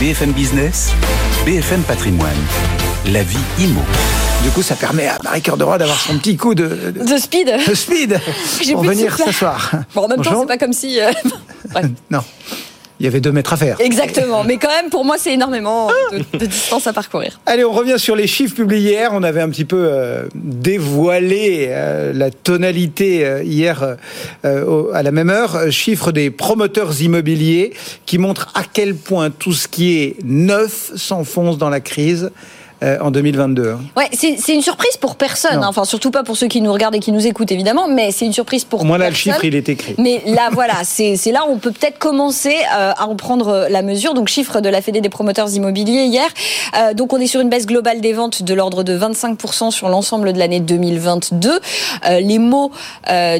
BFM Business, BFM Patrimoine, la vie IMO. Du coup, ça permet à Marie Cœur de Roi d'avoir son petit coup de, de, De speed. de speed pour venir s'asseoir. Bon, en même temps, c'est pas comme si. euh, ouais. Non, il y avait deux mètres à faire. Exactement. Mais quand même, pour moi, c'est énormément de, de distance à parcourir. Allez, on revient sur les chiffres publiés hier. On avait un petit peu euh, dévoilé euh, la tonalité euh, hier au- à la même heure. Chiffres des promoteurs immobiliers qui montrent à quel point tout ce qui est neuf s'enfonce dans la crise euh, en 2022. hein. Ouais, c'est une surprise pour personne. Hein. Enfin, surtout pas pour ceux qui nous regardent et qui nous écoutent, évidemment. Mais c'est une surprise pour moins là, le chiffre, il est écrit. Mais là, voilà, c'est là où on peut peut-être commencer euh, à en prendre euh, la mesure. Donc, chiffre de la Fédé des promoteurs immobiliers hier. Euh, donc, on est sur une baisse globale des ventes de l'ordre de 25% sur l'ensemble de l'année 2022. Euh, les mots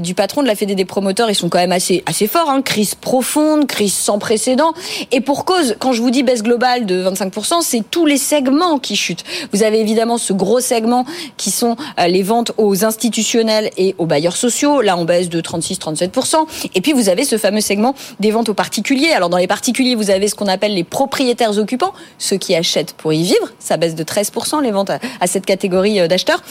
du patron de la Fédé des promoteurs, ils sont quand même assez, assez forts. Hein. Crise profonde, crise sans précédent. Et pour cause, quand je vous dis baisse globale de 25%, c'est tous les segments qui chutent. Vous avez évidemment ce gros segment qui sont euh, les ventes aux institutionnels et aux bailleurs sociaux. Là, on baisse de 36-37%. Et puis, vous avez ce fameux segment des ventes aux particuliers. Alors, dans les particuliers, vous avez ce qu'on appelle les propriétaires occupants, ceux qui achètent pour y vivre. Ça baisse de 13% les ventes à, cette catégorie euh, d'acheteurs.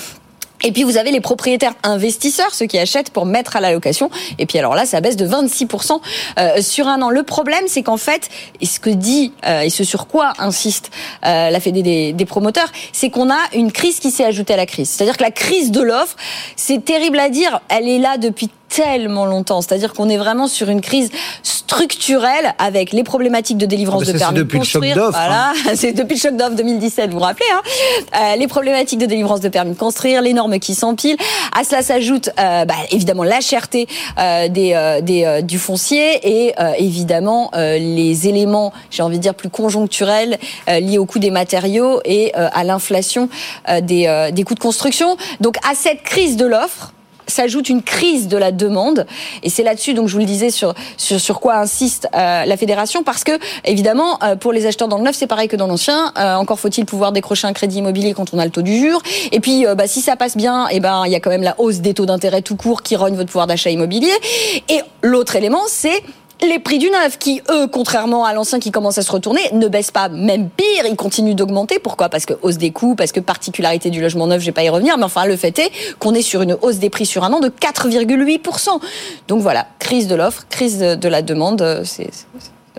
Et puis vous avez les propriétaires investisseurs, ceux qui achètent pour mettre à la location. Et puis alors là, ça baisse de 26% euh, sur un an. Le problème, c'est qu'en fait, et ce que dit euh, et ce sur quoi insiste euh, la Fédé des, des promoteurs, c'est qu'on a une crise qui s'est ajoutée à la crise. C'est-à-dire que la crise de l'offre, c'est terrible à dire, elle est là depuis tellement longtemps. C'est-à-dire qu'on est vraiment sur une crise structurelle avec les problématiques de délivrance Ah de permis de construire. d'offre, hein. Voilà, c'est depuis le choc d'offre 2017, vous vous rappelez, hein Euh, les problématiques de délivrance de permis de construire, les normes qui s'empilent. À cela s'ajoute euh, bah, évidemment la cherté euh, des, euh, des, euh, du foncier et euh, évidemment euh, les éléments, j'ai envie de dire plus conjoncturels euh, liés au coût des matériaux et euh, à l'inflation euh, des, euh, des coûts de construction. Donc à cette crise de l'offre s'ajoute une crise de la demande. Et c'est là-dessus donc je vous le disais sur sur, sur quoi insiste euh, la fédération. Parce que évidemment euh, pour les acheteurs dans le neuf c'est pareil que dans l'ancien. Euh, encore faut-il pouvoir décrocher un crédit immobilier quand on a le taux du jure et puis euh, bah, si ça passe bien et ben il y a quand même la hausse des taux d'intérêt tout court qui rogne votre pouvoir d'achat immobilier. Et l'autre élément c'est les prix du neuf, qui eux, contrairement à l'ancien qui commence à se retourner, ne baissent pas, même pire, ils continuent d'augmenter. Pourquoi? Parce que hausse des coûts, parce que particularité du logement neuf, je vais pas y revenir, mais enfin le fait est qu'on est sur une hausse des prix sur un an de 4,8%. Donc voilà, crise de l'offre, crise de la demande, euh, c'est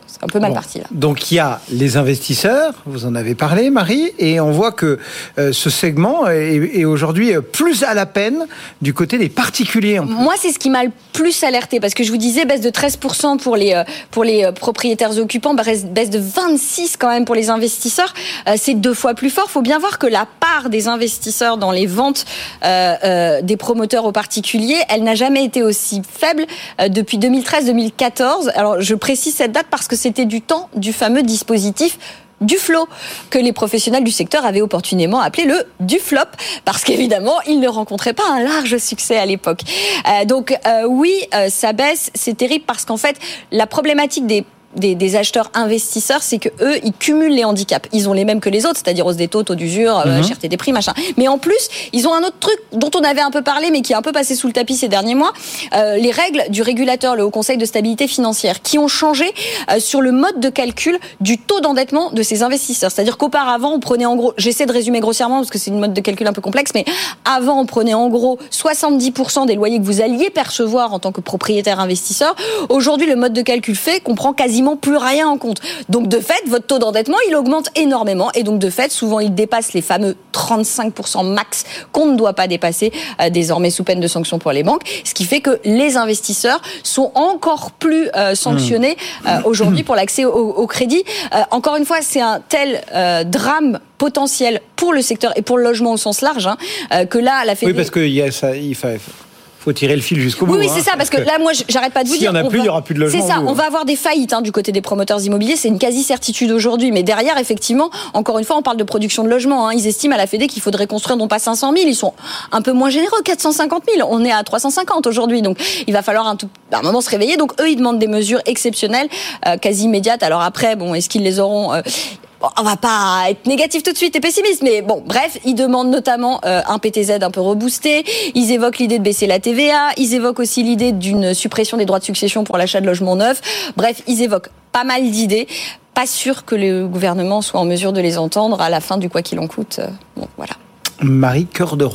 c'est- un peu mal Bon. parti là. Donc il y a les investisseurs, vous en avez parlé Marie, et on voit que euh, ce segment est, est aujourd'hui plus à la peine du côté des particuliers. en plus. Moi, c'est ce qui m'a le plus alerté parce que je vous disais baisse de 13% pour les euh, pour les euh, propriétaires occupants, baisse baisse de 26 quand même pour les investisseurs. Euh, C'est deux fois plus fort. Faut bien voir que la part des investisseurs dans les ventes euh, des promoteurs aux particuliers, elle n'a jamais été aussi faible depuis 2013-2014. Alors, je précise cette date parce que c'était du temps du fameux dispositif du flot que les professionnels du secteur avaient opportunément appelé le du flop parce qu'évidemment ils ne rencontraient pas un large succès à l'époque. Euh, donc euh, oui, euh, ça baisse, c'est terrible parce qu'en fait la problématique des des, des acheteurs investisseurs, c'est que eux, ils cumulent les handicaps. Ils ont les mêmes que les autres, c'est-à-dire hausse des taux, taux d'usure, euh, cherté des prix, machin. Mais en plus, ils ont un autre truc dont on avait un peu parlé, mais qui est un peu passé sous le tapis ces derniers mois. Euh, les règles du régulateur, le Haut Conseil de stabilité financière, qui ont changé euh, sur le mode de calcul du taux d'endettement de ces investisseurs. C'est-à-dire qu'auparavant, on prenait en gros, j'essaie de résumer grossièrement parce que c'est une mode de calcul un peu complexe, mais avant, on prenait en gros 70% des loyers que vous alliez percevoir en tant que propriétaire investisseur. Aujourd'hui, le mode de calcul fait qu'on prend quasiment plus rien en compte. Donc, de fait, votre taux d'endettement, il augmente énormément. Et donc, de fait, souvent, il dépasse les fameux 35% max qu'on ne doit pas dépasser euh, désormais sous peine de sanction pour les banques. Ce qui fait que les investisseurs sont encore plus euh, sanctionnés euh, aujourd'hui pour l'accès au, au crédit. Encore une fois, c'est un tel drame potentiel pour le secteur et pour le logement au sens large hein, que là, la Oui, Fédé... parce y a ça, il faut tirer le fil jusqu'au bout. Oui, oui hein. c'est ça, parce que là, moi, j'arrête pas de vous S'il y dire. en a plus, va- il y aura plus de logements C'est ça, on va avoir des faillites hein, du côté des promoteurs immobiliers, c'est une quasi-certitude aujourd'hui. Mais derrière, effectivement, encore une fois, on parle de production de logements. hein. Ils estiment à la Fédé qu'il faudrait construire non pas 500 000, ils sont un peu moins généreux, 450 000. On est à 350 aujourd'hui, donc il va falloir un, tout, un moment se réveiller. Donc eux, ils demandent des mesures exceptionnelles, euh, quasi immédiates. Alors après, bon, est-ce qu'ils les auront euh, Bon, on va pas être négatif tout de suite et pessimiste, mais bon, bref, ils demandent notamment euh, un PTZ un peu reboosté. Ils évoquent l'idée de baisser la TVA. Ils évoquent aussi l'idée d'une suppression des droits de succession pour l'achat de logements neufs. Bref, ils évoquent pas mal d'idées. Pas sûr que le gouvernement soit en mesure de les entendre à la fin du quoi qu'il en coûte. Euh, Bon, voilà. Marie Cœur de.